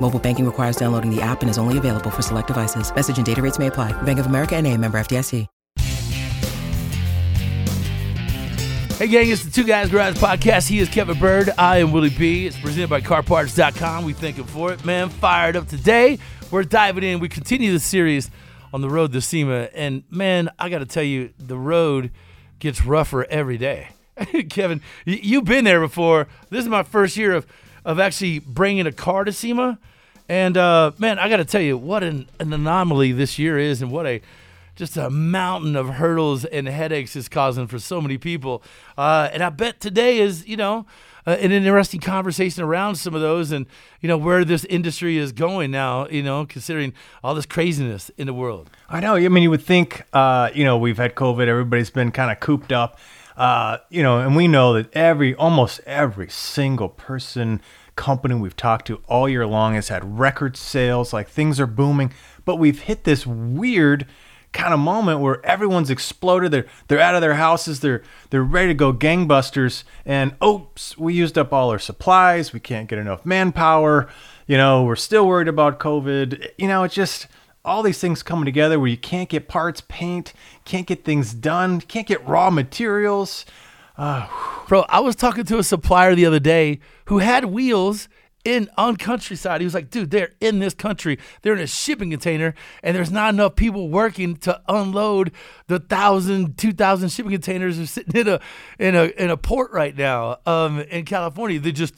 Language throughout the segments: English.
Mobile banking requires downloading the app and is only available for select devices. Message and data rates may apply. Bank of America and a member FDIC. Hey, gang, it's the Two Guys Garage Podcast. He is Kevin Byrd. I am Willie B. It's presented by CarParts.com. We thank him for it. Man, fired up today. We're diving in. We continue the series on the road to SEMA. And, man, I got to tell you, the road gets rougher every day. Kevin, you've been there before. This is my first year of, of actually bringing a car to SEMA. And, uh, man, I got to tell you, what an, an anomaly this year is and what a – just a mountain of hurdles and headaches is causing for so many people. Uh, and I bet today is, you know, uh, an interesting conversation around some of those and, you know, where this industry is going now, you know, considering all this craziness in the world. I know. I mean, you would think, uh, you know, we've had COVID, everybody's been kind of cooped up, uh, you know, and we know that every, almost every single person, company we've talked to all year long has had record sales, like things are booming, but we've hit this weird, kind of moment where everyone's exploded. They're they're out of their houses. They're they're ready to go gangbusters. And oops, we used up all our supplies. We can't get enough manpower. You know, we're still worried about COVID. You know, it's just all these things coming together where you can't get parts, paint, can't get things done, can't get raw materials. Uh, Bro, I was talking to a supplier the other day who had wheels in on countryside. He was like, dude, they're in this country. They're in a shipping container, and there's not enough people working to unload the thousand, two thousand shipping containers are sitting in a in a in a port right now um, in California. They just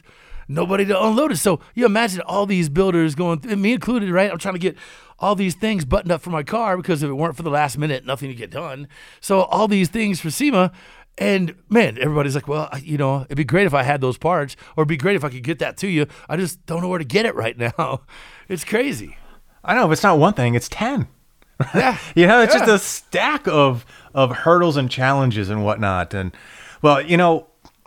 nobody to unload it. So you imagine all these builders going, me included, right? I'm trying to get all these things buttoned up for my car because if it weren't for the last minute, nothing to get done. So all these things for SEMA and man, everybody's like, well, you know, it'd be great if I had those parts, or it'd be great if I could get that to you. I just don't know where to get it right now. It's crazy. I know, but it's not one thing; it's ten. Yeah, you know, it's yeah. just a stack of of hurdles and challenges and whatnot. And well, you know,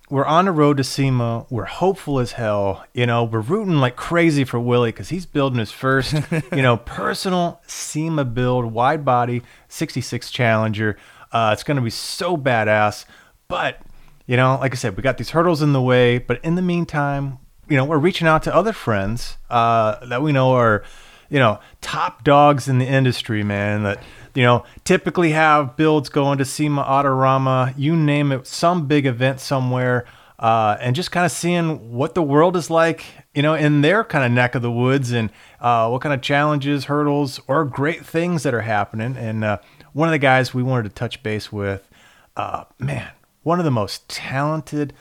we're on the road to SEMA. We're hopeful as hell. You know, we're rooting like crazy for Willie because he's building his first, you know, personal SEMA build wide body 66 Challenger. Uh, it's going to be so badass. But, you know, like I said, we got these hurdles in the way. But in the meantime, you know, we're reaching out to other friends uh, that we know are, you know, top dogs in the industry, man, that, you know, typically have builds going to SEMA, Autorama, you name it, some big event somewhere. Uh, and just kind of seeing what the world is like, you know, in their kind of neck of the woods and uh, what kind of challenges, hurdles, or great things that are happening. And uh, one of the guys we wanted to touch base with, uh, man, one of the most talented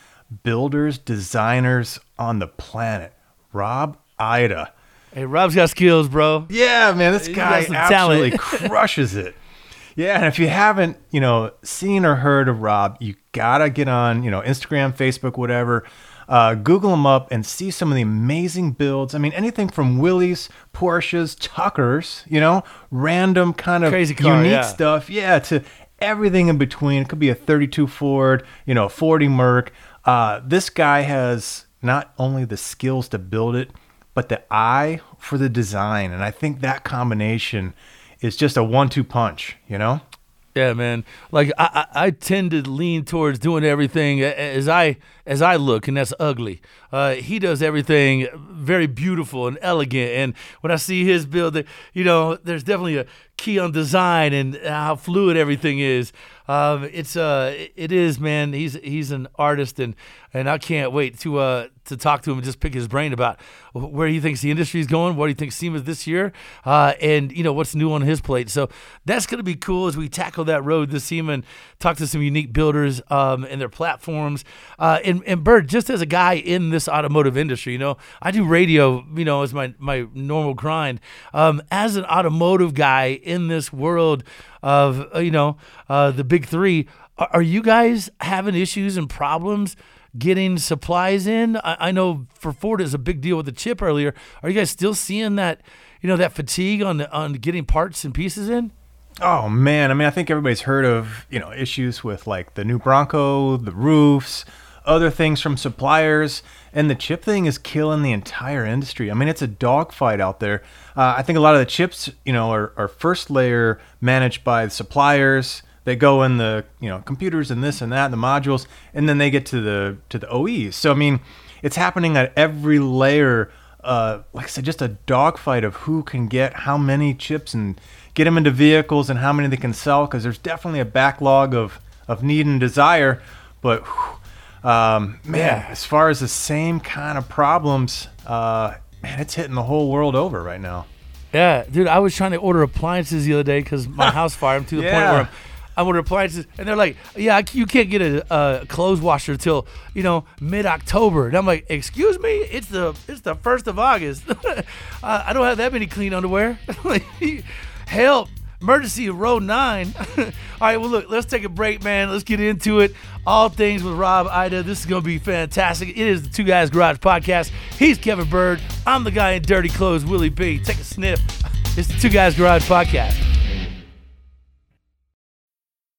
builders, designers on the planet, Rob Ida. Hey, Rob's got skills, bro. Yeah, man, this He's guy absolutely crushes it. Yeah, and if you haven't, you know, seen or heard of Rob, you gotta get on, you know, Instagram, Facebook, whatever. Uh, Google them up and see some of the amazing builds. I mean, anything from Willys, Porsches, Tuckers, you know, random kind of Crazy car, unique yeah. stuff. Yeah, to everything in between. It could be a 32 Ford, you know, 40 Merc. Uh, this guy has not only the skills to build it, but the eye for the design. And I think that combination is just a one two punch, you know? Yeah, man. Like I, I, I tend to lean towards doing everything as I as I look, and that's ugly. Uh, he does everything very beautiful and elegant. And when I see his build, you know, there's definitely a key on design and how fluid everything is. Um, it's uh, it is man. He's he's an artist, and and I can't wait to uh to talk to him and just pick his brain about where he thinks the industry is going, what he thinks SEMA is this year, uh, and you know what's new on his plate. So that's going to be cool as we tackle that road this SEMA and talk to some unique builders um, and their platforms. Uh, and and Byrd, just as a guy in this automotive industry, you know, I do radio, you know, as my my normal grind. Um, as an automotive guy in this world of uh, you know uh, the big three. Are you guys having issues and problems getting supplies in? I, I know for Ford is a big deal with the chip earlier. Are you guys still seeing that you know that fatigue on on getting parts and pieces in? Oh man, I mean, I think everybody's heard of you know issues with like the new Bronco, the roofs, other things from suppliers, and the chip thing is killing the entire industry. I mean, it's a dogfight out there. Uh, I think a lot of the chips, you know, are, are first layer managed by the suppliers. They go in the you know computers and this and that and the modules, and then they get to the to the OEs. So I mean, it's happening at every layer. Uh, like I said, just a dogfight of who can get how many chips and get them into vehicles and how many they can sell. Because there's definitely a backlog of of need and desire, but. Whew, um, man, yeah. as far as the same kind of problems, uh, man, it's hitting the whole world over right now. Yeah, dude, I was trying to order appliances the other day because my house fire. I'm to the yeah. point where I'm, I order appliances, and they're like, "Yeah, you can't get a, a clothes washer until you know mid October." And I'm like, "Excuse me, it's the it's the first of August. I don't have that many clean underwear. Help!" Emergency row nine. All right, well, look, let's take a break, man. Let's get into it. All things with Rob Ida. This is going to be fantastic. It is the Two Guys Garage podcast. He's Kevin Byrd. I'm the guy in dirty clothes, Willie B. Take a sniff. It's the Two Guys Garage podcast.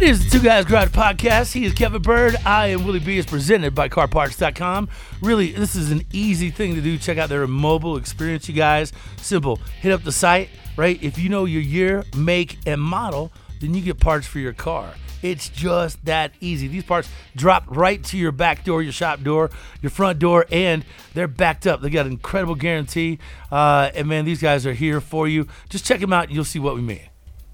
It is the Two Guys Garage Podcast. He is Kevin Byrd. I am Willie B. Is presented by CarParts.com. Really, this is an easy thing to do. Check out their mobile experience, you guys. Simple. Hit up the site, right? If you know your year, make, and model, then you get parts for your car. It's just that easy. These parts drop right to your back door, your shop door, your front door, and they're backed up. They got an incredible guarantee. Uh, and man, these guys are here for you. Just check them out, and you'll see what we mean.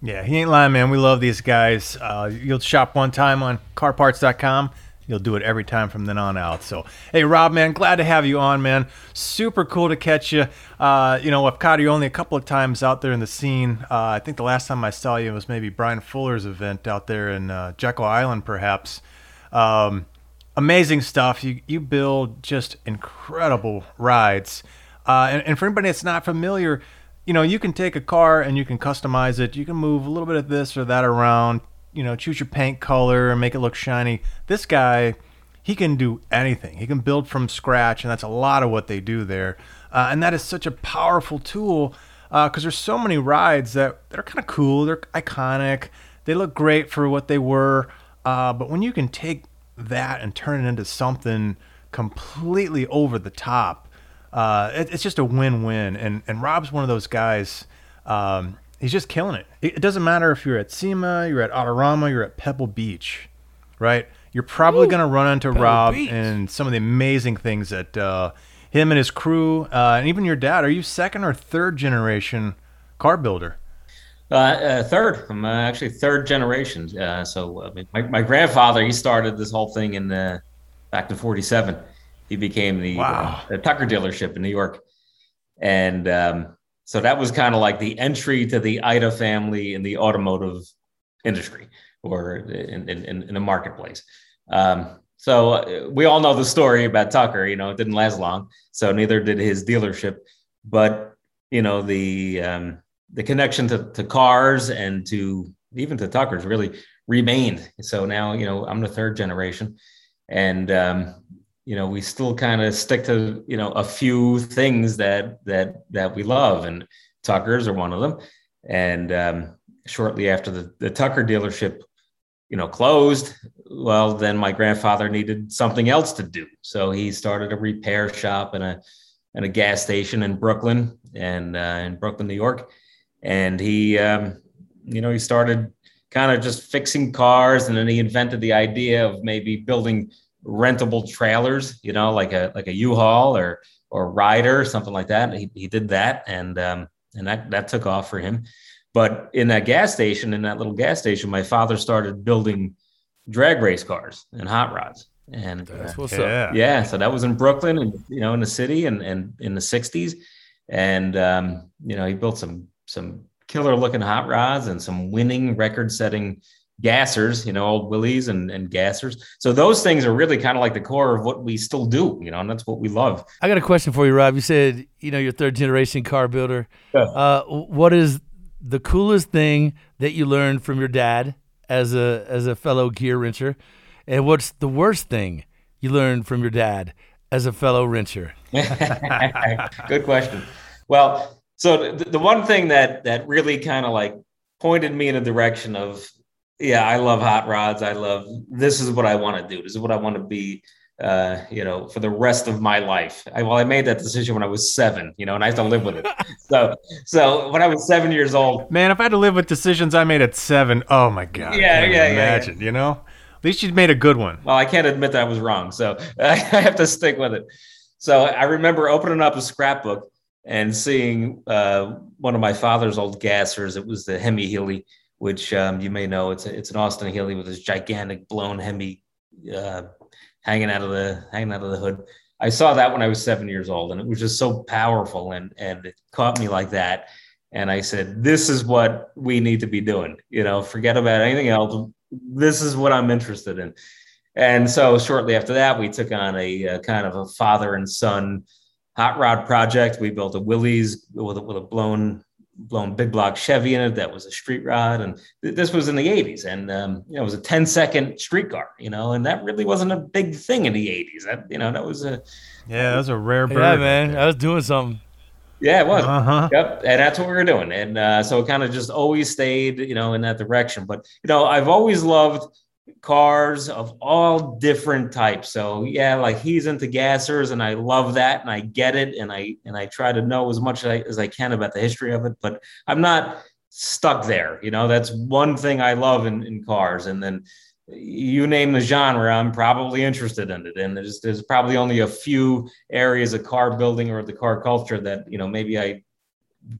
Yeah, he ain't lying, man. We love these guys. Uh, you'll shop one time on carparts.com. You'll do it every time from then on out. So, hey, Rob, man, glad to have you on, man. Super cool to catch you. Uh, you know, I've caught you only a couple of times out there in the scene. Uh, I think the last time I saw you was maybe Brian Fuller's event out there in uh, Jekyll Island, perhaps. Um, amazing stuff. You you build just incredible rides. Uh, and, and for anybody that's not familiar, you know, you can take a car and you can customize it. You can move a little bit of this or that around, you know, choose your paint color and make it look shiny. This guy, he can do anything. He can build from scratch, and that's a lot of what they do there. Uh, and that is such a powerful tool because uh, there's so many rides that, that are kind of cool. They're iconic. They look great for what they were. Uh, but when you can take that and turn it into something completely over the top, uh, it, it's just a win-win. And and Rob's one of those guys. Um, he's just killing it. it. doesn't matter if you're at SEMA, you're at Autorama, you're at Pebble Beach, right? You're probably going to run into Pebble Rob Beach. and some of the amazing things that uh, him and his crew, uh, and even your dad. Are you second or third generation car builder? Uh, uh, third. I'm uh, actually third generation. Uh, so I mean, my, my grandfather he started this whole thing in the back to '47 he became the, wow. uh, the Tucker dealership in New York, and um, so that was kind of like the entry to the Ida family in the automotive industry or in in, in the marketplace. Um, so uh, we all know the story about Tucker. You know, it didn't last long. So neither did his dealership, but you know the um, the connection to, to cars and to even to Tucker's really remained. So now, you know, I'm the third generation and, um, you know, we still kind of stick to, you know, a few things that, that, that we love and Tucker's are one of them. And, um, shortly after the, the Tucker dealership, you know, closed, well, then my grandfather needed something else to do. So he started a repair shop and a, and a gas station in Brooklyn and uh, in Brooklyn, New York. And he, um, you know, he started kind of just fixing cars, and then he invented the idea of maybe building rentable trailers, you know, like a like a U-Haul or or Ryder, something like that. He, he did that, and um, and that that took off for him. But in that gas station, in that little gas station, my father started building drag race cars and hot rods. And That's uh, what's Yeah. up. yeah, so that was in Brooklyn and you know in the city and and in the '60s, and um, you know he built some some killer looking hot rods and some winning record setting gassers, you know, old Willys and and gassers. So those things are really kind of like the core of what we still do, you know, and that's what we love. I got a question for you, Rob. You said you know you're third generation car builder. Yeah. Uh, what is the coolest thing that you learned from your dad as a as a fellow gear wrencher, and what's the worst thing you learned from your dad as a fellow wrencher? Good question. Well, so the, the one thing that that really kind of like pointed me in a direction of, yeah, I love hot rods. I love this is what I want to do. This is what I want to be. Uh, you know, for the rest of my life. I, well, I made that decision when I was seven, you know, and I have to live with it. so, so when I was seven years old, Man, if I had to live with decisions I made at seven, oh my god! I Yeah, can't yeah, yeah, Imagine, you know. At least you made a good one. Well, I can't admit that I was wrong, so I have to stick with it. So I remember opening up a scrapbook and seeing uh, one of my father's old gassers. It was the Hemi Healey, which um, you may know. It's a, it's an Austin Healey with this gigantic blown Hemi uh, hanging out of the hanging out of the hood. I saw that when I was seven years old, and it was just so powerful, and and it caught me like that. And I said, "This is what we need to be doing. You know, forget about anything else. This is what I'm interested in." And so, shortly after that, we took on a, uh kind of a father and son hot rod project. We built a Willys with a, with a blown blown big block Chevy in it that was a street rod, and th- this was in the '80s, and um, you know, it was a 10 second street car, you know, and that really wasn't a big thing in the '80s. That you know, that was a Yeah, that was a rare bird. Yeah, man, I was doing something. yeah, it was. Uh huh. Yep, and that's what we were doing, and uh, so it kind of just always stayed, you know, in that direction. But you know, I've always loved cars of all different types. So yeah, like he's into gassers, and I love that, and I get it, and I and I try to know as much as I, as I can about the history of it. But I'm not stuck there. You know, that's one thing I love in, in cars, and then you name the genre, I'm probably interested in it. And there's there's probably only a few areas of car building or the car culture that you know maybe I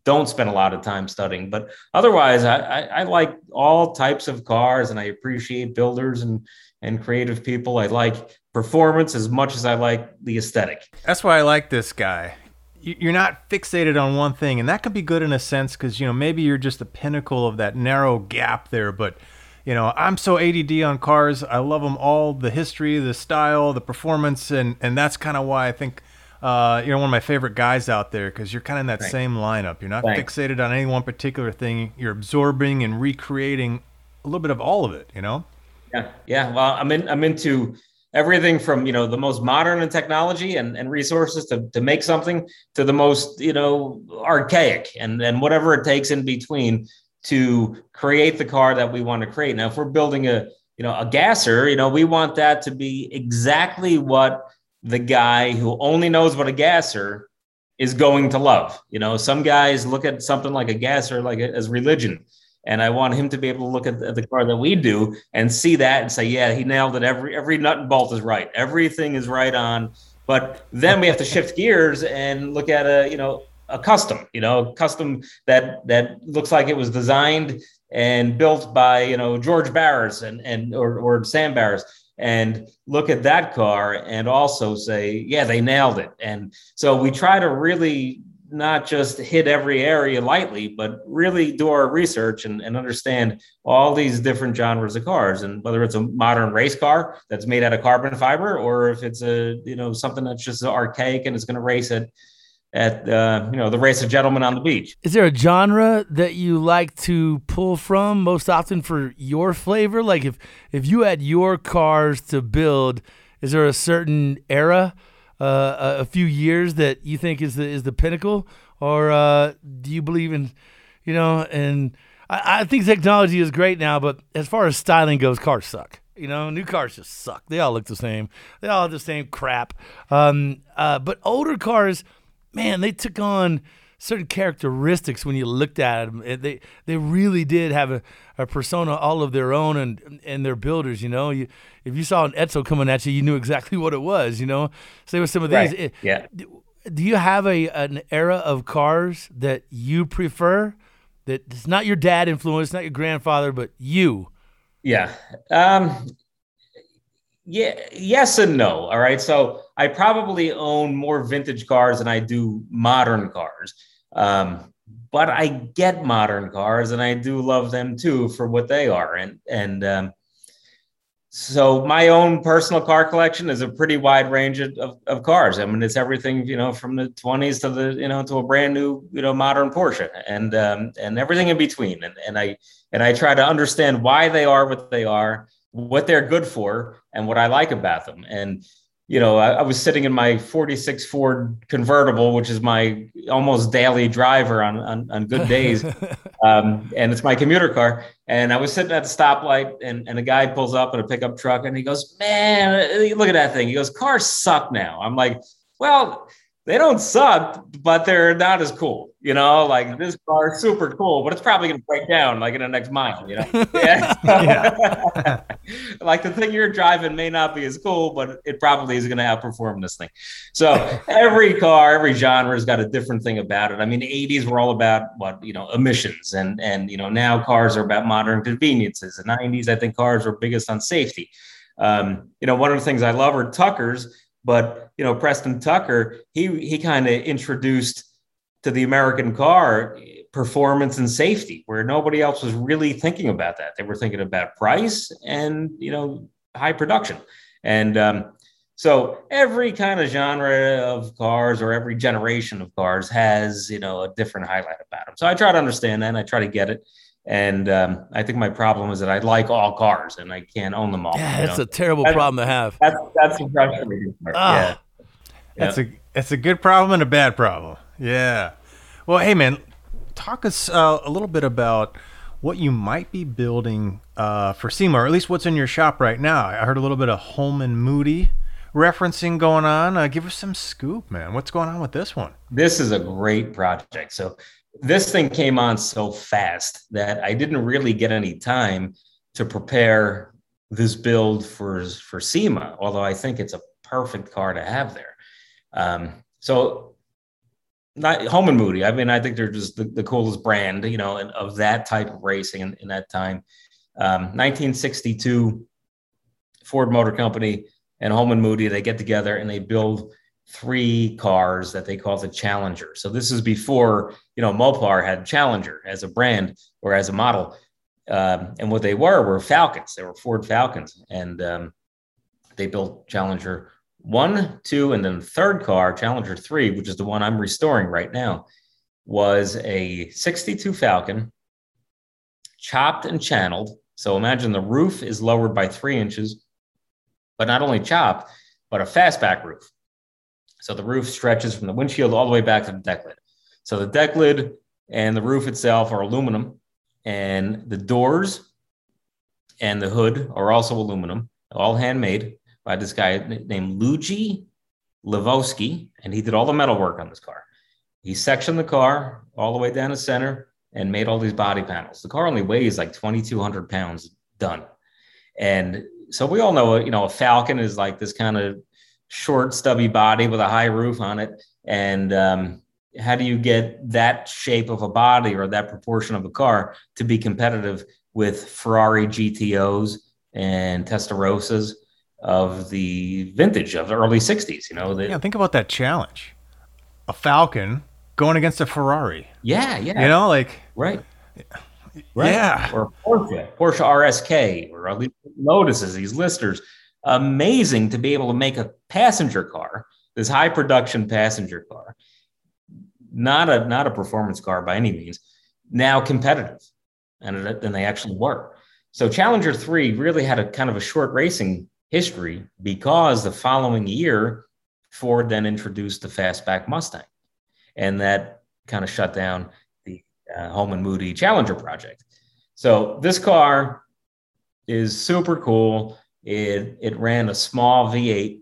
don't spend a lot of time studying. But otherwise, I, I, I like all types of cars, and I appreciate builders and and creative people. I like performance as much as I like the aesthetic. That's why I like this guy. You- You're not fixated on one thing, and that can be good in a sense because you know maybe you're just the pinnacle of that narrow gap there. But you know, I'm so ADD on cars. I love them all, the history, the style, the performance, and and that's kind of why I think uh, you're one of my favorite guys out there because you're kind of in that Thanks. same lineup. You're not Thanks. fixated on any one particular thing. You're absorbing and recreating a little bit of all of it. You know. Yeah, yeah. Well, I'm in. I'm into everything from you know the most modern in technology and, and resources to, to make something to the most you know archaic and and whatever it takes in between to create the car that we want to create. Now, if we're building a you know a gasser, you know we want that to be exactly what the guy who only knows what a gasser is going to love. You know, some guys look at something like a gasser like as religion. And I want him to be able to look at the, the car that we do and see that and say, yeah, he nailed it. Every every nut and bolt is right. Everything is right on. But then we have to shift gears and look at a you know a custom, you know, custom that that looks like it was designed and built by you know George Barris and and or, or Sam Barris and look at that car and also say, yeah, they nailed it. And so we try to really not just hit every area lightly, but really do our research and, and understand all these different genres of cars. And whether it's a modern race car that's made out of carbon fiber, or if it's a, you know, something that's just archaic and it's going to race at at uh, you know the race of gentlemen on the beach. Is there a genre that you like to pull from most often for your flavor? Like if if you had your cars to build, is there a certain era, uh, a few years that you think is the is the pinnacle, or uh, do you believe in, you know, and I, I think technology is great now, but as far as styling goes, cars suck. You know, new cars just suck. They all look the same. They all have the same crap. Um, uh, but older cars man, they took on certain characteristics when you looked at them. They they really did have a, a persona all of their own and and their builders. You know, you if you saw an Edsel coming at you, you knew exactly what it was. You know, say with some of these, right. it, yeah. Do you have a an era of cars that you prefer? That it's not your dad influence, not your grandfather, but you. Yeah. Um, yeah, yes and no. All right. So I probably own more vintage cars than I do modern cars. Um, but I get modern cars and I do love them too for what they are. And and um, so my own personal car collection is a pretty wide range of, of cars. I mean, it's everything you know from the 20s to the you know to a brand new you know modern Porsche and um, and everything in between. And and I and I try to understand why they are what they are what they're good for and what I like about them. And you know, I, I, was sitting in my 46 Ford convertible, which is my almost daily driver on on, on good days, um, and it's my commuter car. And I was sitting at the stoplight, and, and a guy pulls up in a pickup truck, and he goes, "Man, look at that thing." He goes, "Cars suck now." I'm like, "Well." They don't suck, but they're not as cool. You know, like this car is super cool, but it's probably going to break down like in the next mile. You know, yeah. like the thing you're driving may not be as cool, but it probably is going to outperform this thing. So every car, every genre has got a different thing about it. I mean, the 80s were all about what you know emissions, and and you know now cars are about modern conveniences. The 90s, I think cars were biggest on safety. Um, you know, one of the things I love are Tuckers but you know, Preston Tucker, he he kind of introduced to the American car performance and safety, where nobody else was really thinking about that. They were thinking about price and you know high production, and um, so every kind of genre of cars or every generation of cars has you know a different highlight about them. So I try to understand that, and I try to get it. And um, I think my problem is that I like all cars and I can't own them all. Yeah, it's a terrible that's, problem to have. That's that's the frustrating part. Ah. Yeah. That's a that's a good problem and a bad problem. Yeah. Well, hey man, talk us uh, a little bit about what you might be building uh, for SEMA, or at least what's in your shop right now. I heard a little bit of Holman Moody referencing going on. Uh, give us some scoop, man. What's going on with this one? This is a great project. So this thing came on so fast that I didn't really get any time to prepare this build for for SEMA. Although I think it's a perfect car to have there. Um, so not Holman Moody. I mean, I think they're just the, the coolest brand, you know, of that type of racing in, in that time. Um, 1962, Ford Motor Company and Holman Moody, they get together and they build three cars that they call the Challenger. So this is before you know Mopar had Challenger as a brand or as a model, um, and what they were were Falcons. They were Ford Falcons, and um, they built Challenger one, two, and then the third car, Challenger three, which is the one I'm restoring right now, was a '62 Falcon, chopped and channeled. So imagine the roof is lowered by three inches, but not only chopped, but a fastback roof. So the roof stretches from the windshield all the way back to the deck lid. So the deck lid and the roof itself are aluminum, and the doors and the hood are also aluminum, all handmade by this guy named Luigi Levowski, and he did all the metal work on this car. He sectioned the car all the way down the center and made all these body panels. The car only weighs like 2,200 pounds done. And so we all know, you know, a Falcon is like this kind of short, stubby body with a high roof on it. And um, how do you get that shape of a body or that proportion of a car to be competitive with Ferrari GTOs and Testarossas of the vintage of the early 60s? You know, the, yeah, think about that challenge a Falcon going against a Ferrari. Yeah, yeah. You know, like, right. Right. Yeah. Or Porsche, Porsche RSK, or Lotuses, these listers amazing to be able to make a passenger car, this high production passenger car, not a not a performance car by any means, now competitive, and then they actually were. So Challenger three really had a kind of a short racing history because the following year Ford then introduced the fastback Mustang, and that kind of shut down the uh, Holman Moody Challenger project. So this car is super cool. It it ran a small V8.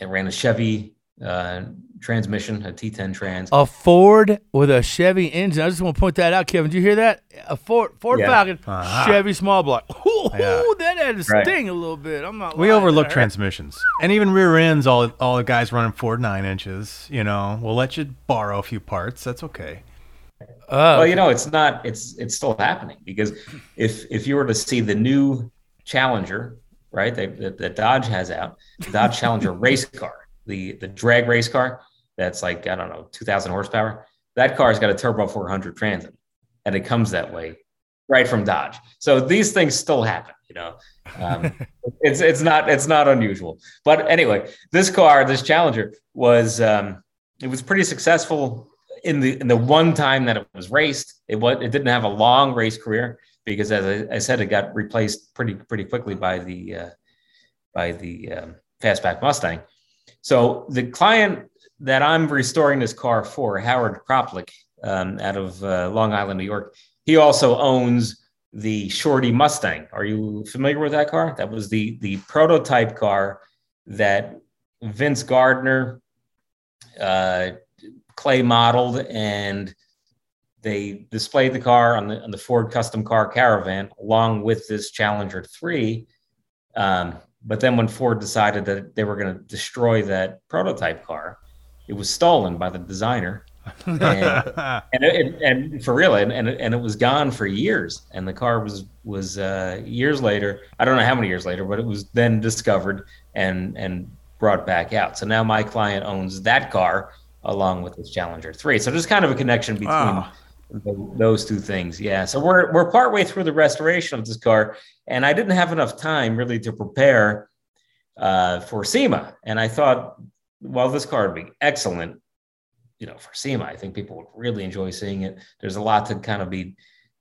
It ran a Chevy uh, transmission, a T10 trans. A Ford with a Chevy engine. I just want to point that out, Kevin. Did you hear that? A Ford Ford Yeah. Falcon, Uh-huh. Chevy small block. Ooh, Yeah. that had to Right. sting a little bit. I'm not. We lying. overlook That transmissions and even rear ends. All all the guys running Ford nine inches. You know, we'll let you borrow a few parts. That's okay. Oh, well, you know, it's not. It's it's still happening because if if you were to see the new Challenger, right, that, that, that Dodge has out, the Dodge Challenger race car, the the drag race car, that's like I don't know, two thousand horsepower. That car's got a turbo 400 Transit, and it comes that way right from Dodge. So these things still happen. You know, um, it's it's not it's not unusual. But anyway, this car, this Challenger, was um, it was pretty successful in the in the one time that it was raced. It was it didn't have a long race career because, as I, I said, it got replaced pretty pretty quickly by the uh, by the um, fastback Mustang. So the client that I'm restoring this car for, Howard Kroplik, um, out of uh, Long Island, New York, he also owns the Shorty Mustang. Are you familiar with that car? That was the the prototype car that Vince Gardner uh, clay modeled and they displayed the car on the on the Ford Custom Car Caravan along with this Challenger 3. Um, but then when Ford decided that they were going to destroy that prototype car, it was stolen by the designer. and, and, it, and for real, and, and, it, and it was gone for years. And the car was was uh, years later. I don't know how many years later, but it was then discovered and and brought back out. So now my client owns that car along with this Challenger Three. So there's kind of a connection between Wow. Th- those two things. Yeah. So we're we're partway through the restoration of this car, and I didn't have enough time really to prepare uh, for SEMA. And I thought, well, this car would be excellent you know, for SEMA. I think people would really enjoy seeing it. There's a lot to kind of be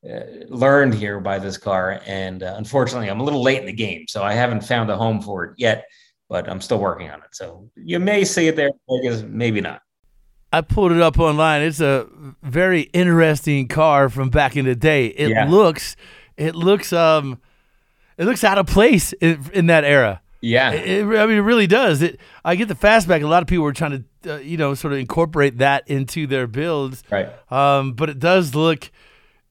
uh, learned here by this car, and uh, unfortunately, I'm a little late in the game, so I haven't found a home for it yet. But I'm still working on it, so you may see it there, maybe not. I pulled it up online. It's a very interesting car from back in the day. It Yeah. looks, it looks, um, it looks out of place in, in that era. Yeah, It, it- I mean, it really does. It. I get the fastback. A lot of people were trying to, uh, you know, sort of incorporate that into their builds. right. Um, but it does look,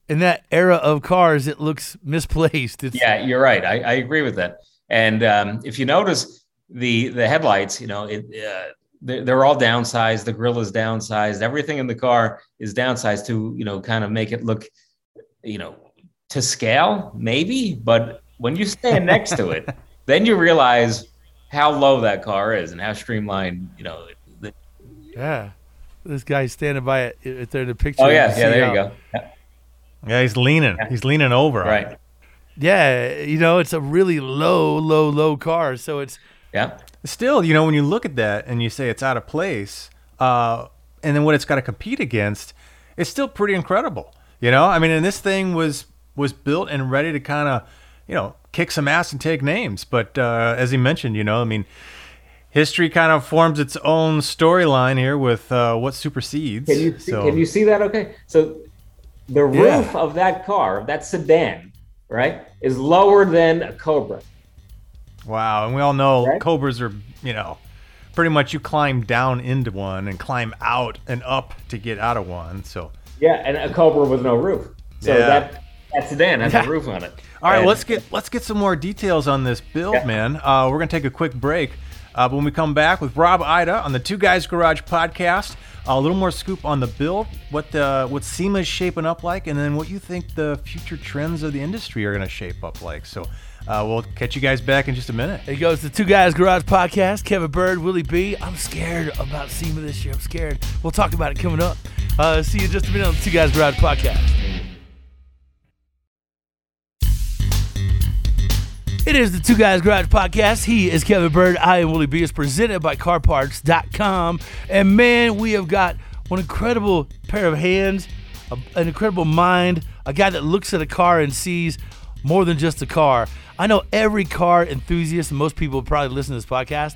in that era of cars, it looks misplaced. It's, Yeah, you're right. I, I agree with that. And um, if you notice the the headlights, you know, it uh, they're, they're all downsized. The grill is downsized. Everything in the car is downsized to you know kind of make it look, you know, to scale maybe. But when you stand next to it, then you realize how low that car is and how streamlined. You know. The, yeah. This guy's standing by it if they're in the picture. oh yeah, yeah. There how- you go. Yeah, Yeah, he's leaning. He's leaning over. right. Yeah, you know, it's a really low, low, low car. So it's Yeah. Still, you know, when you look at that and you say it's out of place, uh, and then what it's got to compete against, it's still pretty incredible. You know, I mean, and this thing was was built and ready to kind of, you know, kick some ass and take names. But uh, as he mentioned, you know, I mean, history kind of forms its own storyline here with uh, what supersedes. Can you see, so, can you see that? Okay, so the Yeah. roof of that car, that sedan, right, is lower than a Cobra. Wow, and we all know Right? Cobras are, you know, pretty much you climb down into one and climb out and up to get out of one. So, Yeah, and a Cobra with no roof. So Yeah. that that sedan has a roof on it. all right, And- let's get let's get some more details on this build, Yeah. man. Uh, we're gonna take a quick break. Uh, but when we come back with Rob Ida on the Two Guys Garage podcast, a little more scoop on the build, what the what SEMA is shaping up like, and then what you think the future trends of the industry are gonna shape up like. So, uh, we'll catch you guys back in just a minute. It goes to Two Guys Garage Podcast. Kevin Byrd, Willie B. I'm scared about SEMA this year. I'm scared. We'll talk about it coming up. Uh, see you in just a minute on the Two Guys Garage Podcast. It is the Two Guys Garage Podcast. He is Kevin Byrd. I am Willie B. It's presented by CarParts.com. And man, we have got one incredible pair of hands, an incredible mind, a guy that looks at a car and sees more than just a car. I know every car enthusiast, and most people probably listen to this podcast.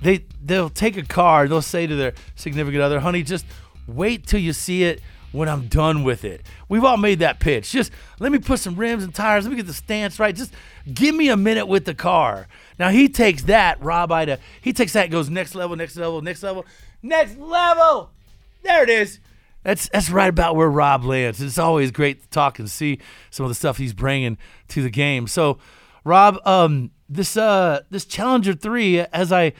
They they'll take a car they'll say to their significant other, "Honey, just wait till you see it." When I'm done with it, we've all made that pitch. Just let me put some rims and tires. Let me get the stance right. Just give me a minute with the car. Now he takes that, Rob Ida. He takes that, goes next level, next level, next level, next level. There it is. That's that's right about where Rob lands. It's always great to talk and see some of the stuff he's bringing to the game. So, Rob, um, this uh, this Challenger three, as I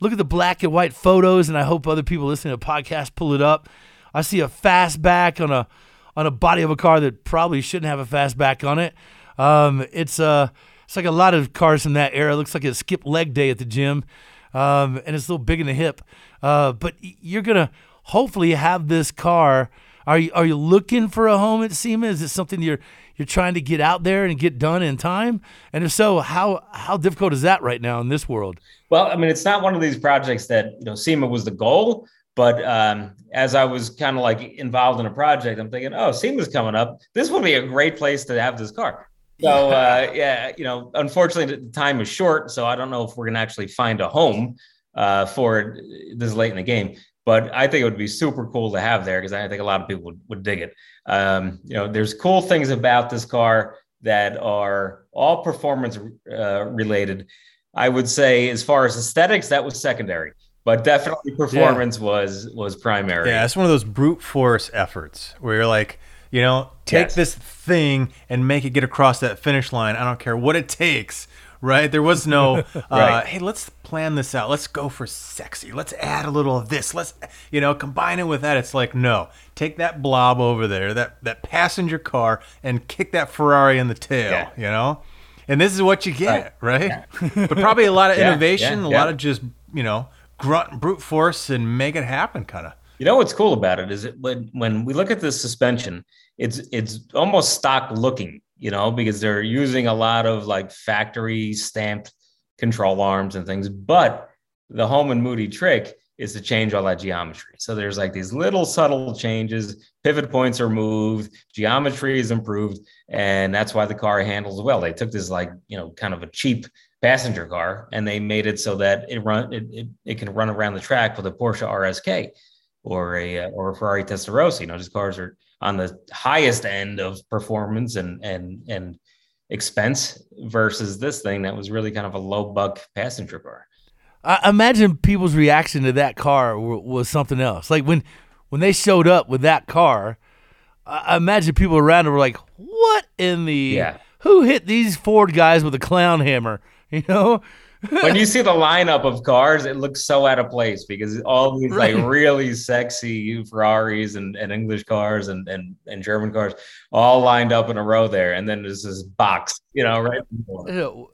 look at the black and white photos, and I hope other people listening to the podcast pull it up. I see a fastback on a on a body of a car that probably shouldn't have a fastback on it. Um, it's uh, it's like a lot of cars from that era. It looks like it skipped leg day at the gym, um, and it's a little big in the hip. Uh, but you're gonna hopefully have this car. Are you are you looking for a home at SEMA? Is it something you're you're trying to get out there and get done in time? And if so, how how difficult is that right now in this world? Well, I mean, it's not one of these projects that you know SEMA was the goal, but um, as I was kind of like involved in a project, I'm thinking, oh, SEMA's coming up. This would be a great place to have this car. So uh, yeah, you know, unfortunately, the time is short, so I don't know if we're gonna actually find a home uh, for this late in the game. But I think it would be super cool to have there because I think a lot of people would, would dig it. Um, you know, there's cool things about this car that are all performance uh, related. I would say, as far as aesthetics, that was secondary but definitely performance yeah. was was primary. Yeah, it's one of those brute force efforts where you're like, you know, take yes. this thing and make it get across that finish line. I don't care what it takes. Right? There was no, uh, right. hey, let's plan this out. Let's go for sexy. Let's add a little of this. Let's, you know, combine it with that. It's like, no, take that blob over there, that, that passenger car, and kick that Ferrari in the tail, yeah. you know? And this is what you get, right? right? Yeah. but probably a lot of innovation, a lot of just, you know, grunt brute force and make it happen kind of. You know what's cool about it is it when when we look at the suspension, it's it's almost stock looking, you know, because they're using a lot of like factory stamped control arms and things. But the Holman Moody trick is to change all that geometry. So there's like these little subtle changes. Pivot points are moved, geometry is improved, and that's why the car handles well. They took this like you know kind of a cheap passenger car and they made it so that it run it, it, it can run around the track with a Porsche RSK or a or a Ferrari Testarossa. You know, these cars are on the highest end of performance and and and expense versus this thing that was really kind of a low buck passenger car. I imagine people's reaction to that car was something else. Like when when they showed up with that car, I imagine people around were like, "What in the yeah. who hit these Ford guys with a clown hammer?" You know, when you see the lineup of cars, it looks so out of place because all these right. like really sexy Ferraris and, and English cars and, and and German cars all lined up in a row there, and then there's this box, you know, right?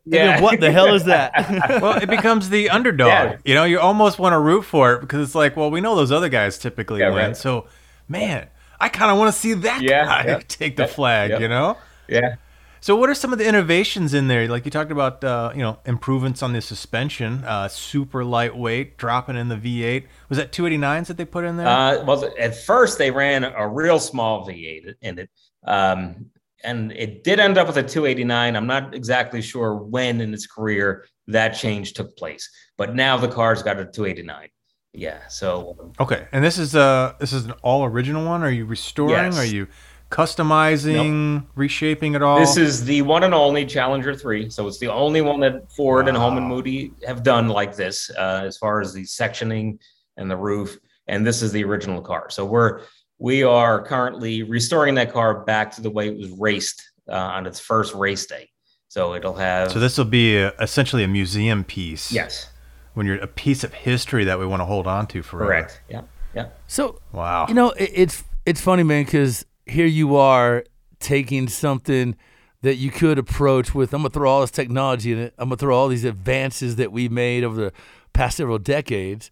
Yeah, what the hell is that? well, it becomes the underdog. Yeah. You know, you almost want to root for it because it's like, well, we know those other guys typically yeah, win, right. so man, I kind of want to see that yeah, guy take the flag. You know? Yeah. So, what are some of the innovations in there? Like you talked about, uh, you know, improvements on the suspension, uh, super lightweight, dropping in the V8. Was that 289s that they put in there? Uh, well, at first they ran a real small V8 in it, um, and it did end up with a 289. I'm not exactly sure when in its career that change took place, but now the car's got a 289. Yeah. So okay, and this is uh this is an all original one. Are you restoring? Yes. Are you customizing, nope. reshaping it all? This is the one and only Challenger 3. So it's the only one that Ford wow. and Holman Moody have done like this uh, as far as the sectioning and the roof. And this is the original car. So we're we are currently restoring that car back to the way it was raced uh, on its first race day. So it'll have. So this will be a, essentially a museum piece. Yes. When you're a piece of history that we want to hold on to forever. Correct. Yeah. Yeah. So wow. You know, it, it's it's funny, man, because here you are taking something that you could approach with I'm gonna throw all this technology in it. I'm gonna throw all these advances that we made over the past several decades,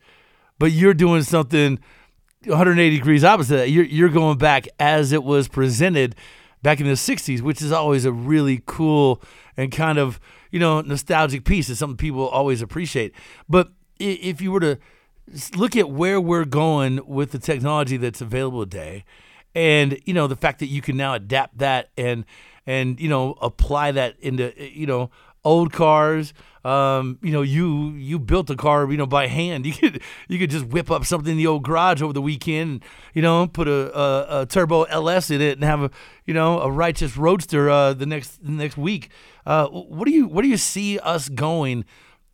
but you're doing something 180 degrees opposite. That. You're you're going back as it was presented back in the 60s, which is always a really cool and kind of you know nostalgic piece. It's something people always appreciate. But if you were to look at where we're going with the technology that's available today, and you know the fact that you can now adapt that and and you know apply that into you know old cars. Um, you know, you you built a car, you know, by hand. You could you could just whip up something in the old garage over the weekend, you know, put a, a, a turbo LS in it, and have a you know a righteous roadster uh, the next the next week. Uh, what do you what do you see us going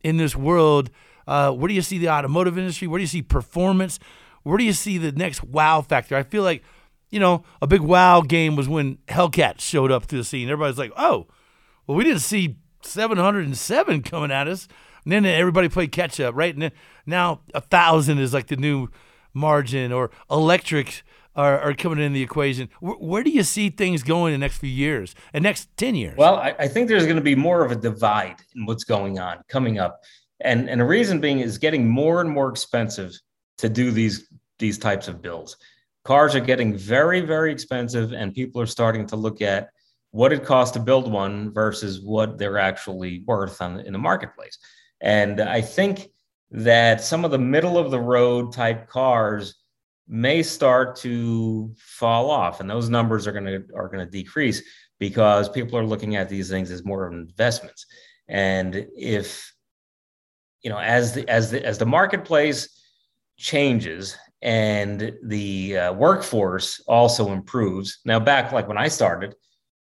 in this world? Uh, where do you see the automotive industry? Where do you see performance? Where do you see the next wow factor? I feel like, you know, a big wow game was when Hellcat showed up to the scene. Everybody's like, oh, well, we didn't see 707 coming at us. And then everybody played catch up, right? And now a thousand is like the new margin, or electric are, are coming in the equation. Where, where, do you see things going in the next few years, the next 10 years? Well, I, I think there's going to be more of a divide in what's going on coming up. And, and the reason being is getting more and more expensive to do these, these types of bills. Cars are getting very, very expensive, and people are starting to look at what it costs to build one versus what they're actually worth on, in the marketplace. And I think that some of the middle of the road type cars may start to fall off and those numbers are going to are going to decrease because people are looking at these things as more of investments and if you know as the as the as the marketplace changes and the uh, workforce also improves now back like when i started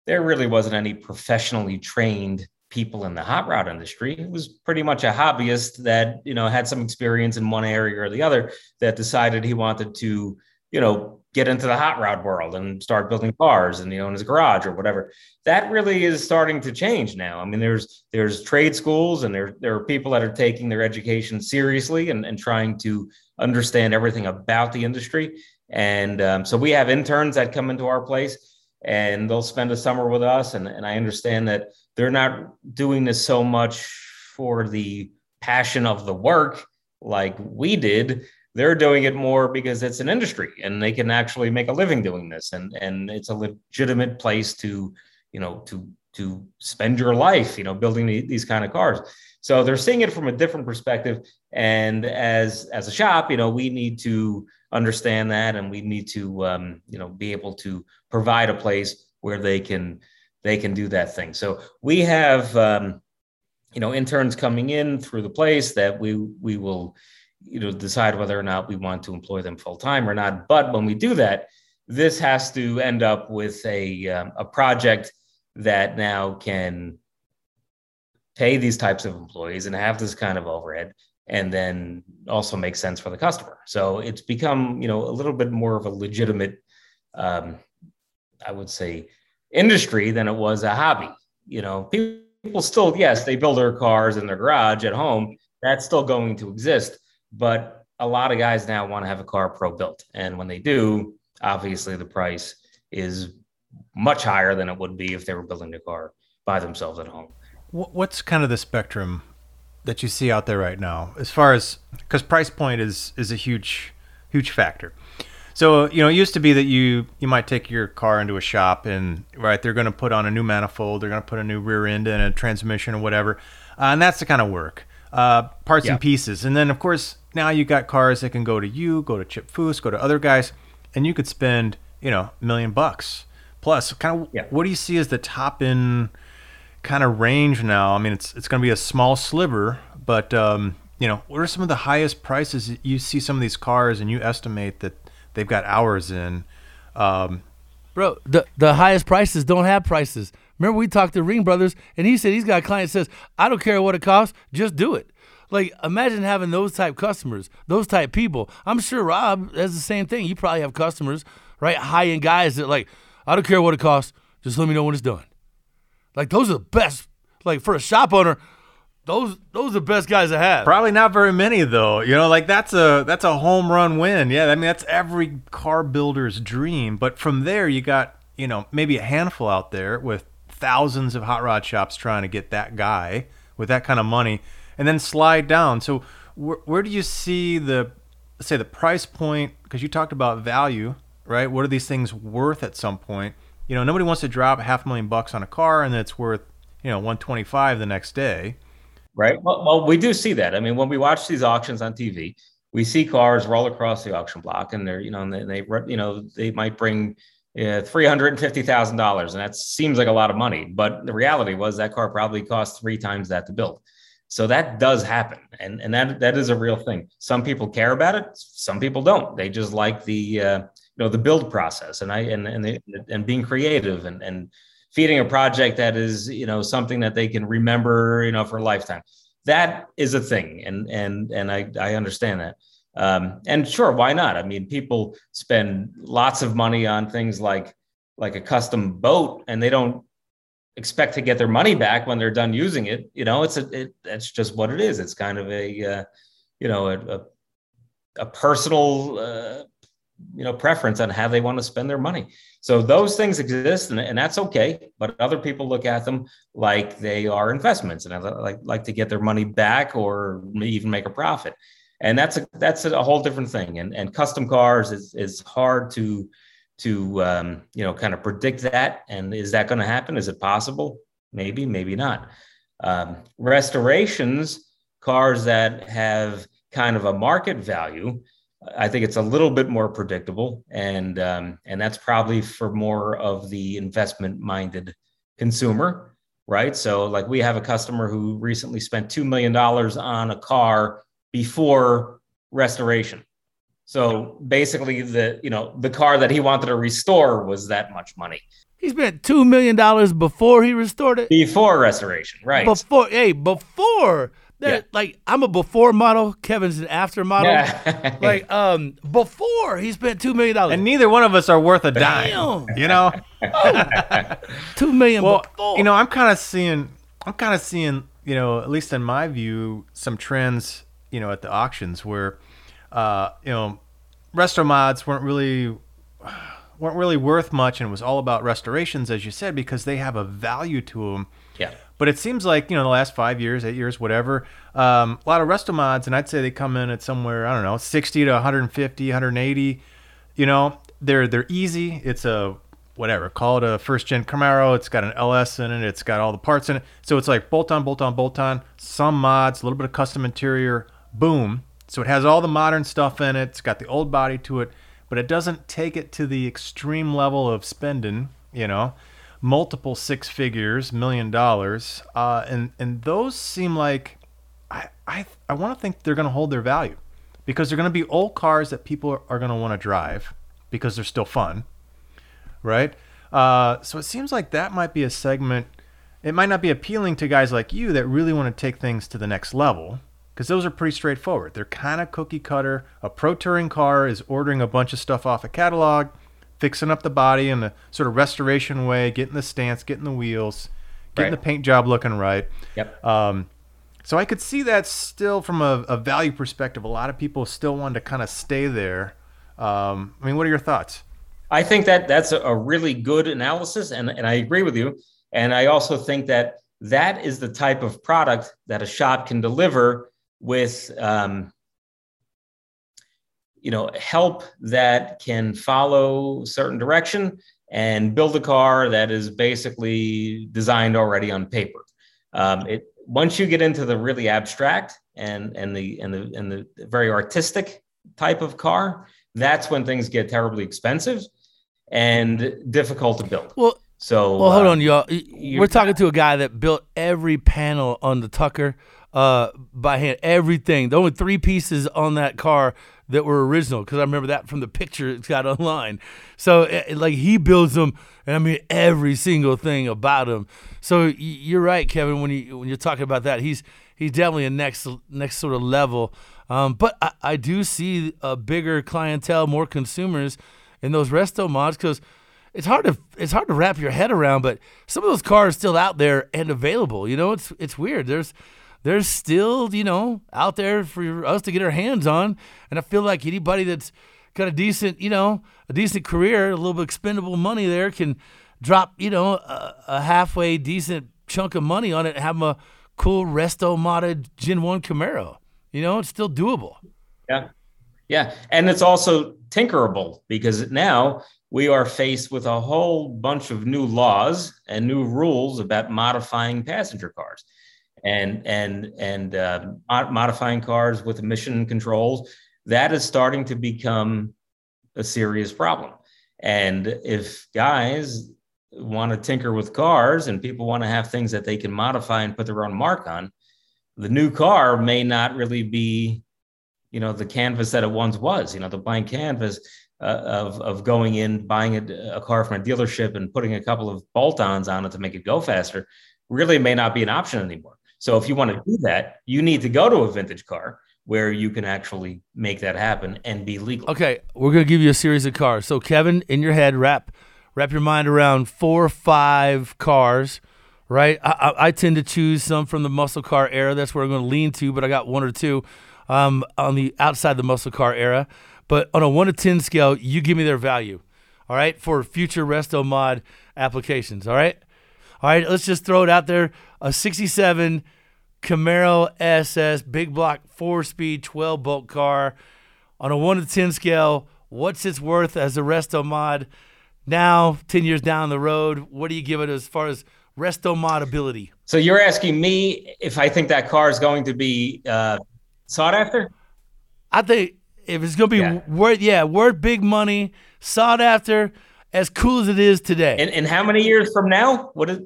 there really wasn't any professionally trained people in the hot rod industry. It was pretty much a hobbyist that, you know, had some experience in one area or the other that decided he wanted to, you know, get into the hot rod world and start building cars and you know in his garage or whatever. That really is starting to change now. I mean, there's there's trade schools and there there are people that are taking their education seriously and, and trying to understand everything about the industry. And um, so we have interns that come into our place and they'll spend a summer with us. And, and I understand that they're not doing this so much for the passion of the work like we did. They're doing it more because it's an industry and they can actually make a living doing this. And, and it's a legitimate place to, you know, to, to spend your life, you know, building these kind of cars. So they're seeing it from a different perspective. And as, as a shop, you know, we need to, understand that and we need to um, you know be able to provide a place where they can they can do that thing so we have um, you know interns coming in through the place that we we will you know decide whether or not we want to employ them full time or not but when we do that this has to end up with a um, a project that now can pay these types of employees and have this kind of overhead and then also makes sense for the customer. So it's become, you know, a little bit more of a legitimate, um, I would say, industry than it was a hobby. You know, people still, yes, they build their cars in their garage at home. That's still going to exist, but a lot of guys now want to have a car pro built, and when they do, obviously the price is much higher than it would be if they were building the car by themselves at home. What's kind of the spectrum that you see out there right now as far as because price point is is a huge huge factor so you know it used to be that you you might take your car into a shop and right they're going to put on a new manifold they're going to put a new rear end and a transmission or whatever uh, and that's the kind of work uh, parts yeah. and pieces and then of course now you've got cars that can go to you go to chip foose go to other guys and you could spend you know a million bucks plus kind of yeah. what do you see as the top in kind of range now? I mean, it's it's going to be a small sliver, but um, you know, what are some of the highest prices you see some of these cars, and you estimate that they've got hours in? Um, Bro, the the highest prices don't have prices. Remember, we talked to Ringbrothers, and he said he's got a client says, "I don't care what it costs, just do it." Like, imagine having those type customers, those type people. I'm sure Rob has the same thing. You probably have customers, right? High end guys that like, I don't care what it costs, just let me know when it's done. Like those are the best. Like for a shop owner, those those are the best guys to have. Probably not very many though. You know, like that's a that's a home run win. Yeah, I mean that's every car builder's dream. But from there, you got you know maybe a handful out there with thousands of hot rod shops trying to get that guy with that kind of money, and then slide down. So where where do you see the say the price point? Because you talked about value, right? What are these things worth at some point? You know, nobody wants to drop half a million bucks on a car and it's worth, you know, 125 the next day. Right. Well, well, we do see that. I mean, when we watch these auctions on TV, we see cars roll across the auction block, and they're you know and they, they you know they might bring uh, three hundred and that seems like a lot of money. But the reality was that car probably cost three times that to build. So that does happen, and and that that is a real thing. Some people care about it, some people don't. They just like the uh, know the build process, and I and and the, and being creative and and feeding a project that is you know something that they can remember you know for a lifetime. That is a thing, and and and I I understand that. Um, and sure, why not? I mean, people spend lots of money on things like like a custom boat, and they don't expect to get their money back when they're done using it. You know, it's a it, that's just what it is. It's kind of a uh, you know a a, a personal uh, you know preference on how they want to spend their money. So those things exist, and, and that's okay. But other people look at them like they are investments, and like like to get their money back or even make a profit. And that's a that's a whole different thing. And and custom cars is is hard to to um, you know kind of predict that and is that going to happen is it possible maybe maybe not um, restorations cars that have kind of a market value i think it's a little bit more predictable and um, and that's probably for more of the investment minded consumer right so like we have a customer who recently spent $2 million on a car before restoration so basically, the you know the car that he wanted to restore was that much money. He spent two million dollars before he restored it. Before restoration, right? Before, hey, before. Yeah. Like I'm a before model, Kevin's an after model. Yeah. like um before he spent two million dollars. And neither one of us are worth a dime. Damn. You know? two million well, before. You know, I'm kinda seeing I'm kinda seeing, you know, at least in my view, some trends, you know, at the auctions where uh, you know, resto mods weren't really weren't really worth much, and it was all about restorations, as you said, because they have a value to them. Yeah. But it seems like you know the last five years, eight years, whatever, um, a lot of resto mods, and I'd say they come in at somewhere I don't know, 60 to 150, 180. You know, they're they're easy. It's a whatever, call it a first gen Camaro. It's got an LS in it. It's got all the parts in it. So it's like bolt on, bolt on, bolt on. Some mods, a little bit of custom interior. Boom, so it has all the modern stuff in it. It's got the old body to it, but it doesn't take it to the extreme level of spending, you know, multiple six figures, million dollars. Uh, and, and those seem like I, I, I want to think they're going to hold their value because they're going to be old cars that people are going to want to drive because they're still fun, right? Uh, so it seems like that might be a segment. It might not be appealing to guys like you that really want to take things to the next level because those are pretty straightforward. They're kind of cookie cutter. A pro touring car is ordering a bunch of stuff off a catalog, fixing up the body in a sort of restoration way, getting the stance, getting the wheels, getting right. the paint job looking right. Yep. Um, so I could see that still from a, a, value perspective. A lot of people still want to kind of stay there. Um, I mean, what are your thoughts? I think that that's a really good analysis, and, and I agree with you. And I also think that that is the type of product that a shop can deliver with um, you know help that can follow certain direction and build a car that is basically designed already on paper. Um, it once you get into the really abstract and and the and the and the very artistic type of car, that's when things get terribly expensive and difficult to build. Well, so well, hold uh, on, y'all. We're talking to a guy that built every panel on the Tucker uh, by hand. Everything. The only three pieces on that car that were original because I remember that from the picture it's got online. So it, eh, like he builds them, and I mean every single thing about him. So you're right, Kevin. When you when you're talking about that, he's he's definitely a next next sort of level. Um, but I, I do see a bigger clientele, more consumers in those resto mods because it's hard to it's hard to wrap your head around. But some of those cars still out there and available. You know, it's it's weird. There's there's still, you know, out there for us to get our hands on. And I feel like anybody that's got a decent, you know, a decent career, a little bit expendable money there can drop, you know, a, a halfway decent chunk of money on it and have a cool resto modded Gen 1 Camaro. You know, it's still doable. Yeah. Yeah. And it's also tinkerable because now we are faced with a whole bunch of new laws and new rules about modifying passenger cars and and and uh, modifying cars with emission controls that is starting to become a serious problem. And if guys want to tinker with cars and people want to have things that they can modify and put their own mark on, the new car may not really be, you know, the canvas that it once was. You know, the blank canvas uh, of of going in, buying a, a, car from a dealership and putting a couple of bolt-ons on it to make it go faster, really may not be an option anymore. So if you want to do that, you need to go to a vintage car where you can actually make that happen and be legal. Okay, we're gonna give you a series of cars. So Kevin, in your head, wrap wrap your mind around four or five cars right? I, I, I, tend to choose some from the muscle car era. That's where I'm going to lean to, but I got one or two um, on the outside the muscle car era. But on a one to ten scale, you give me their value, all right, for future resto mod applications. All right, all right. Let's just throw it out there: a '67 Camaro SS big block four speed 12 bolt car on a one to ten scale. What's its worth as a resto mod? Now, 10 years down the road, what do you give it as far as resto mod ability. So you're asking me if I think that car is going to be uh, sought after? I think if it's going to be yeah. worth, yeah, worth big money, sought after, as cool as it is today. And, and how many years from now? What is?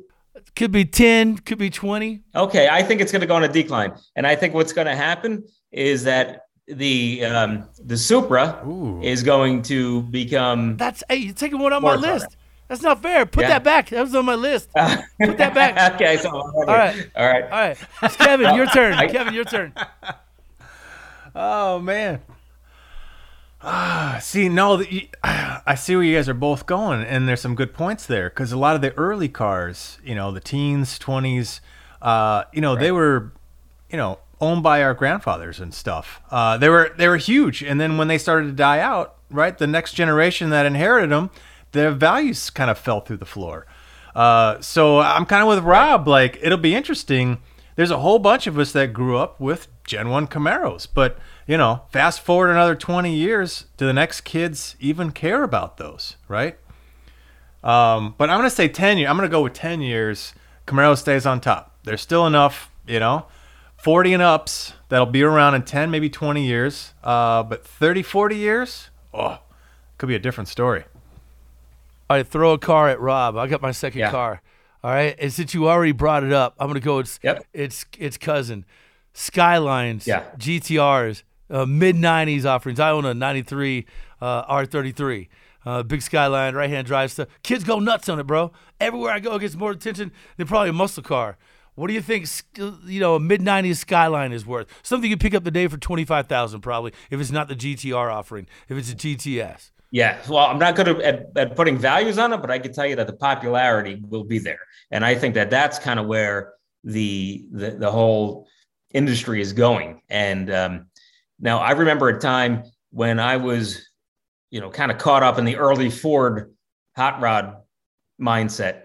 Could be ten, could be twenty. Okay, I think it's going to go on a decline, and I think what's going to happen is that the um, the Supra Ooh. is going to become. That's hey, you're taking one on my list. That's not fair. Put yeah. that back. That was on my list. Put that back. okay, so all right, all right, all right. It's Kevin, your turn. Kevin, your turn. Oh man. Ah, see, no, I see where you guys are both going, and there's some good points there because a lot of the early cars, you know, the teens, twenties, uh, you know, right. they were, you know, owned by our grandfathers and stuff. Uh, they were they were huge, and then when they started to die out, right, the next generation that inherited them their values kind of fell through the floor. Uh, so I'm kind of with Rob. Like it'll be interesting. There's a whole bunch of us that grew up with Gen One Camaros, but you know, fast forward another 20 years, do the next kids even care about those, right? Um, but I'm gonna say 10 years. I'm gonna go with 10 years. Camaro stays on top. There's still enough, you know, 40 and ups that'll be around in 10, maybe 20 years. Uh, but 30, 40 years, oh, could be a different story. All right, throw a car at Rob. I got my second yeah. car. All right, and since you already brought it up, I'm gonna go. It's yep. it's it's cousin, Skylines, yeah. GTRs, uh, mid '90s offerings. I own a '93 uh, R33, uh, big Skyline, right hand drive stuff. Kids go nuts on it, bro. Everywhere I go, it gets more attention than probably a muscle car. What do you think? You know, a mid '90s Skyline is worth something you pick up the day for twenty five thousand, probably if it's not the GTR offering. If it's a GTS. Yeah, well, I'm not good at, at putting values on it, but I can tell you that the popularity will be there, and I think that that's kind of where the the, the whole industry is going. And um, now I remember a time when I was, you know, kind of caught up in the early Ford hot rod mindset,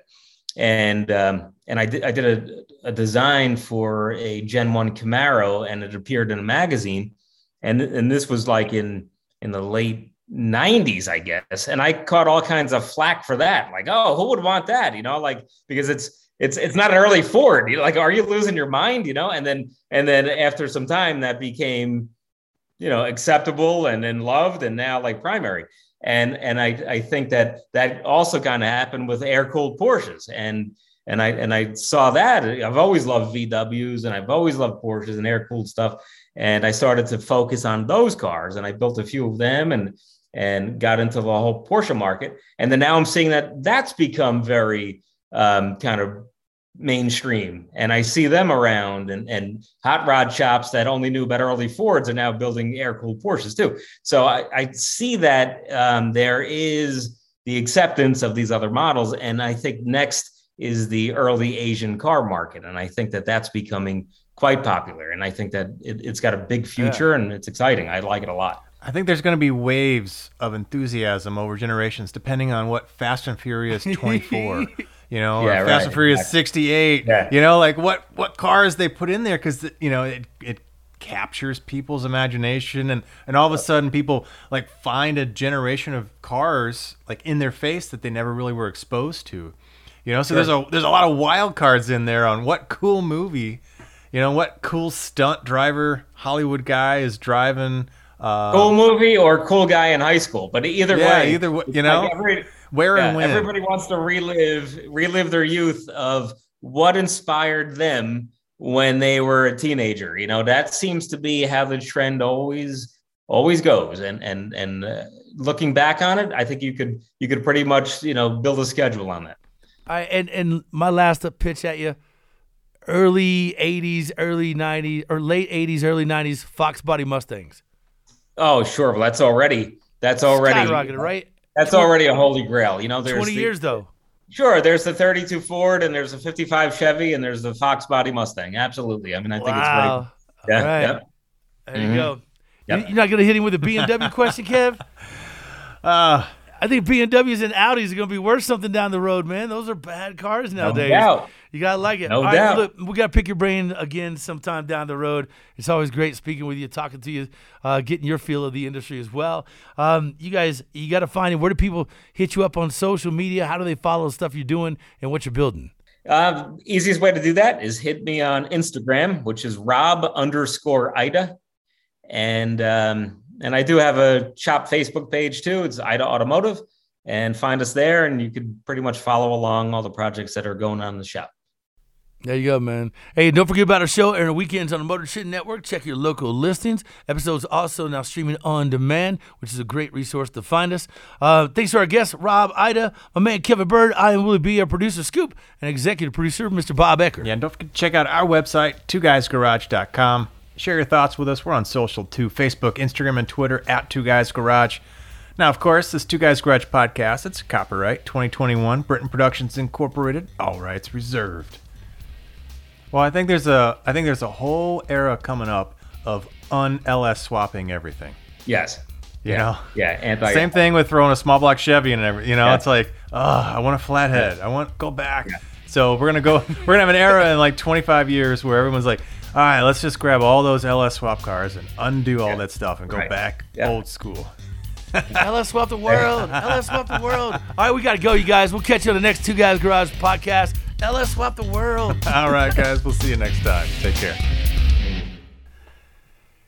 and um, and I did I did a, a design for a Gen One Camaro, and it appeared in a magazine, and and this was like in in the late 90s, I guess. And I caught all kinds of flack for that. Like, oh, who would want that? You know, like because it's it's it's not an early Ford. You know, like, are you losing your mind? You know, and then and then after some time that became, you know, acceptable and then loved and now like primary. And and I I think that that also kind of happened with air cooled Porsches. And and I and I saw that. I've always loved VWs and I've always loved Porsches and air cooled stuff. And I started to focus on those cars and I built a few of them and and got into the whole Porsche market. And then now I'm seeing that that's become very um, kind of mainstream. And I see them around and, and hot rod shops that only knew about early Fords are now building air cooled Porsches too. So I, I see that um, there is the acceptance of these other models. And I think next is the early Asian car market. And I think that that's becoming quite popular. And I think that it, has got a big future yeah. and it's exciting. I like it a lot. I think there's going to be waves of enthusiasm over generations, depending on what Fast and Furious 24, you know, yeah, Fast right, and Furious exactly. 68, yeah. you know, like what what cars they put in there because you know it it captures people's imagination and and all of a sudden people like find a generation of cars like in their face that they never really were exposed to, you know. So sure. there's a there's a lot of wild cards in there on what cool movie, you know, what cool stunt driver Hollywood guy is driving Uh, cool movie or cool guy in high school, but either Yeah, way, either way, you know, like every- where yeah, and when. everybody wants to relive relive their youth of what inspired them when they were a teenager. You know, that seems to be how the trend always always goes. And and and uh, looking back on it, I think you could you could pretty much you know build a schedule on that. I and and my last pitch at you, early '80s, early '90s, or late '80s, early '90s Fox Body Mustangs. Oh, sure. Well, that's already that's already skyrocketed, right? That's already a holy grail. You know, there's Twenty the- years though. Sure, there's the 32 Ford and there's the 55 Chevy and there's the Fox Body Mustang. Absolutely. I mean, I think Wow. it's great. Yeah, Right. yeah. There you Mhm. go. Yep. You- You're not gonna hit him with a BMW question, Kev. uh, I think BMWs and Audis are going to be worth something down the road, man. Those are bad cars nowadays. doubt. You got to like it. No All right, doubt. look, we got to pick your brain again sometime down the road. It's always great speaking with you, talking to you, uh, getting your feel of the industry as well. Um, you guys, you got to find it. Where do people hit you up on social media? How do they follow the stuff you're doing and what you're building? Uh, easiest way to do that is hit me on Instagram, which is Rob underscore Ida. And um, and I do have a shop Facebook page too. It's Ida Automotive. And find us there, and you can pretty much follow along all the projects that are going on in the shop. There you go, man. Hey, don't forget about our show airing weekends on the Motor Shit Network. Check your local listings. Episodes also now streaming on demand, which is a great resource to find us. Uh, thanks to our guests, Rob, Ida, my man Kevin Byrd. I am Willie B, our producer, Scoop, and executive producer, Mr. Bob Ecker. Yeah, and don't forget to check out our website, twoguysgarage.com. Share your thoughts with us. We're on social too Facebook, Instagram, and Twitter at Two Guys Garage. Now, of course, this Two Guys Garage podcast, it's copyright 2021, Britain Productions Incorporated, all rights reserved. Well, I think there's a I think there's a whole era coming up of un-LS swapping everything. Yes. You know? Yeah. Anti. Same thing with throwing a small block Chevy and every, you know, Yeah. it's like, oh, I want a flathead. I want to go back. So we're gonna go. We're gonna have an era in like 25 years where everyone's like, all right, let's just grab all those LS swap cars and undo all that stuff and go Right. back Yeah. old school. LS Swap the World. LS Swap the World. All right, we got to go, you guys. We'll catch you on the next Two Guys Garage podcast. LS Swap the World. All right, guys, we'll see you next time. Take care.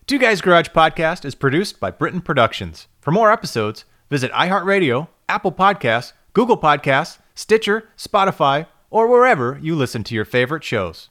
Two Guys Garage Podcast is produced by Britain Productions. For more episodes, visit iHeartRadio, Apple Podcasts, Google Podcasts, Stitcher, Spotify, or wherever you listen to your favorite shows.